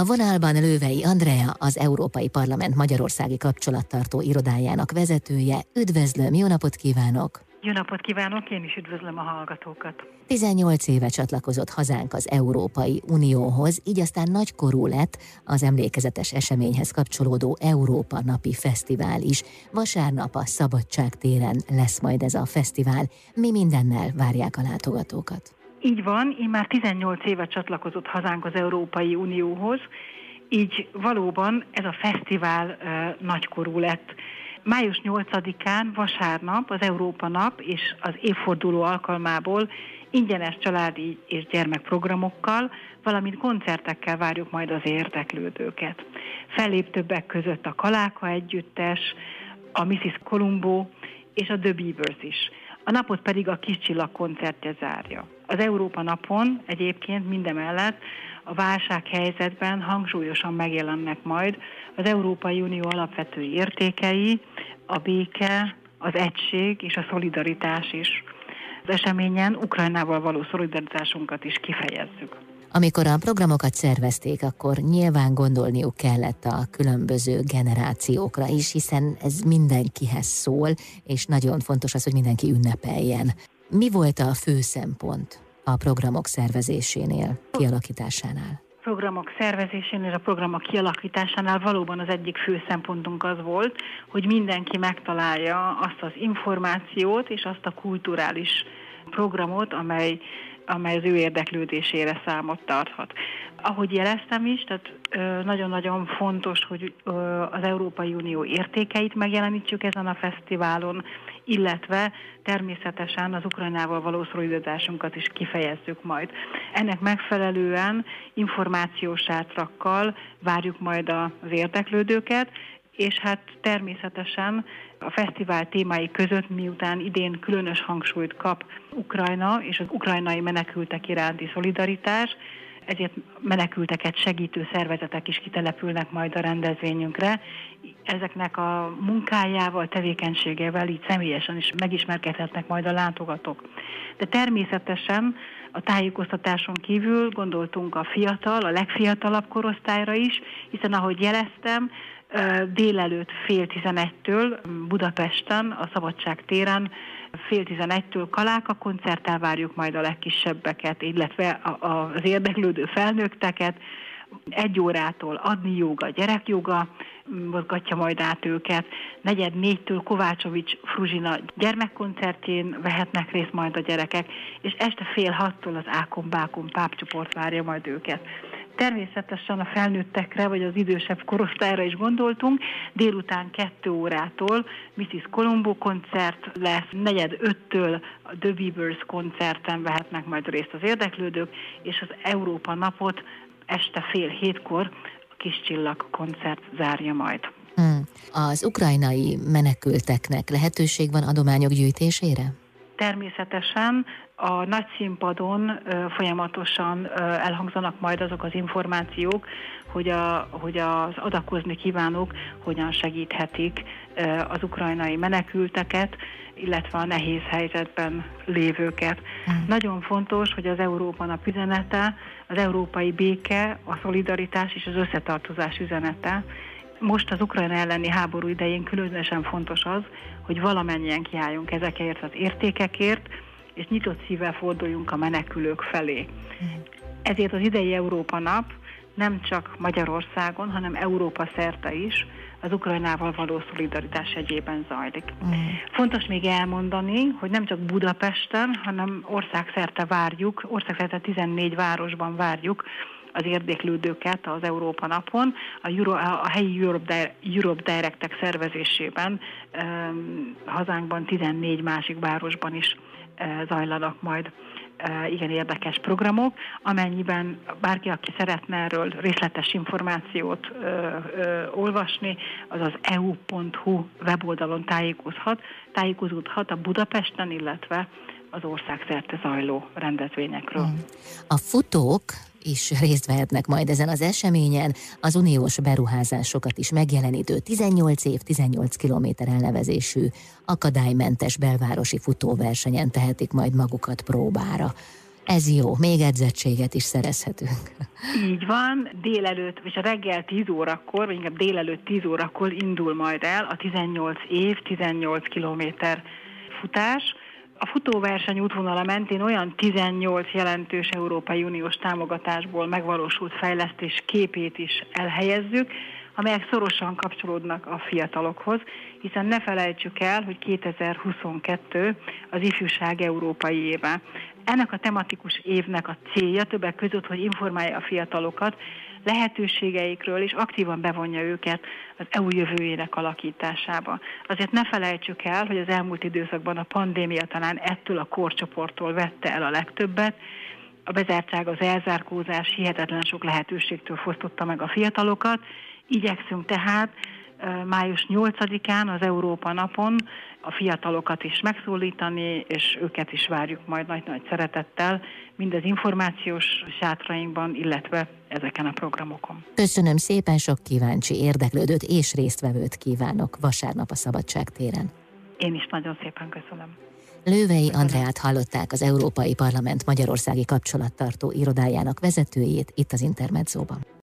A vonalban Lővei Andrea, az Európai Parlament Magyarországi Kapcsolattartó Irodájának vezetője. Üdvözlöm, jó napot kívánok! Jó napot kívánok, én is üdvözlöm a hallgatókat. 18 éve csatlakozott hazánk az Európai Unióhoz, így aztán nagykorú lett az emlékezetes eseményhez kapcsolódó Európa Napi Fesztivál is. Vasárnap a Szabadság téren lesz majd ez a fesztivál. Mi mindennel várják a látogatókat? Így van, én már 18 éve csatlakozott hazánk az Európai Unióhoz, így valóban ez a fesztivál nagykorú lett. Május 8-án vasárnap az Európa Nap és az évforduló alkalmából ingyenes családi és gyermekprogramokkal, valamint koncertekkel várjuk majd az érdeklődőket. Fellép többek között a Kaláka együttes, a Mrs. Columbo és a The Beavers is. A napot pedig a Kis Csillag koncertje zárja. Az Európa napon egyébként mindemellett a válsághelyzetben hangsúlyosan megjelennek majd az Európai Unió alapvető értékei, a béke, az egység és a szolidaritás is. Az eseményen Ukrajnával való szolidaritásunkat is kifejezzük. Amikor a programokat szervezték, akkor nyilván gondolniuk kellett a különböző generációkra is, hiszen ez mindenkihez szól, és nagyon fontos az, hogy mindenki ünnepeljen. Mi volt a fő szempont a programok szervezésénél, kialakításánál? programok szervezésénél, a programok kialakításánál valóban az egyik fő szempontunk az volt, hogy mindenki megtalálja azt az információt és azt a kulturális programot, amely amely az ő érdeklődésére számot tarthat. Ahogy jeleztem is, tehát nagyon-nagyon fontos, hogy az Európai Unió értékeit megjelenítsük ezen a fesztiválon, illetve természetesen az Ukrajnával való szolidaritásunkat is kifejezzük majd. Ennek megfelelően információs sátrakkal várjuk majd az érdeklődőket, és hát természetesen a fesztivál témái között, miután idén különös hangsúlyt kap Ukrajna és az ukrajnai menekültek iránti szolidaritás, ezért menekülteket segítő szervezetek is kitelepülnek majd a rendezvényünkre. Ezeknek a munkájával, tevékenységével így személyesen is megismerkedhetnek majd a látogatók. De természetesen a tájékoztatáson kívül gondoltunk a fiatal, a legfiatalabb korosztályra is, hiszen ahogy jeleztem, délelőtt fél tizenegytől Budapesten, a Szabadság téren fél tizenegytől Kaláka koncerttel várjuk majd a legkisebbeket, illetve az érdeklődő felnőtteket, egy órától adni joga, gyerekjoga, mozgatja majd át őket. Negyed négytől Kovácsovics Fruzsina gyermekkoncertjén vehetnek részt majd a gyerekek, és este fél hattól az Ákon Bákon pápcsoport várja majd őket. Természetesen a felnőttekre, vagy az idősebb korosztályra is gondoltunk. Délután kettő órától Mrs. Colombo koncert lesz, negyed öttől a The Weavers koncerten vehetnek majd részt az érdeklődők, és az Európa napot este fél hétkor Kis Csillag koncert zárja majd. Hmm. Az ukrajnai menekülteknek lehetőség van adományok gyűjtésére? Természetesen a nagy színpadon folyamatosan elhangzanak majd azok az információk, hogy, a, hogy az adakozni kívánók hogyan segíthetik az ukrajnai menekülteket, illetve a nehéz helyzetben lévőket. Hmm. Nagyon fontos, hogy az Európa nap üzenete, az európai béke, a szolidaritás és az összetartozás üzenete, most az Ukrajna elleni háború idején különösen fontos az, hogy valamennyien kiálljunk ezekért az értékekért, és nyitott szívvel forduljunk a menekülők felé. Ezért az idei Európa nap nem csak Magyarországon, hanem Európa szerte is az Ukrajnával való szolidaritás egyében zajlik. Fontos még elmondani, hogy nem csak Budapesten, hanem országszerte várjuk, országszerte 14 városban várjuk az érdeklődőket az Európa napon, a, Euro, a helyi Europe, Europe Directek szervezésében hazánkban 14 másik városban is uh, zajlanak majd uh, igen érdekes programok, amennyiben bárki, aki szeretne erről részletes információt ö, ö, olvasni, az az eu.hu weboldalon tájékozhat, tájékozódhat a Budapesten, illetve az országszerte zajló rendezvényekről. A futók is részt vehetnek majd ezen az eseményen, az uniós beruházásokat is megjelenítő 18 év 18 kilométer elnevezésű akadálymentes belvárosi futóversenyen tehetik majd magukat próbára. Ez jó, még edzettséget is szerezhetünk. Így van, délelőtt, és a reggel 10 órakor, vagy inkább délelőtt 10 órakor indul majd el a 18 év, 18 kilométer futás. A futóverseny útvonala mentén olyan 18 jelentős Európai Uniós támogatásból megvalósult fejlesztés képét is elhelyezzük, amelyek szorosan kapcsolódnak a fiatalokhoz, hiszen ne felejtsük el, hogy 2022 az ifjúság európai éve. Ennek a tematikus évnek a célja többek között, hogy informálja a fiatalokat lehetőségeikről, és aktívan bevonja őket az EU jövőjének alakításába. Azért ne felejtsük el, hogy az elmúlt időszakban a pandémia talán ettől a korcsoporttól vette el a legtöbbet, a bezártság, az elzárkózás hihetetlen sok lehetőségtől fosztotta meg a fiatalokat, Igyekszünk tehát május 8-án az Európa napon a fiatalokat is megszólítani, és őket is várjuk majd nagy-nagy szeretettel, mind az információs sátrainkban, illetve ezeken a programokon. Köszönöm szépen, sok kíváncsi, érdeklődőt és résztvevőt kívánok vasárnap a Szabadság téren. Én is nagyon szépen köszönöm. Lővei Andreát hallották az Európai Parlament Magyarországi Kapcsolattartó irodájának vezetőjét itt az Intermedzóban.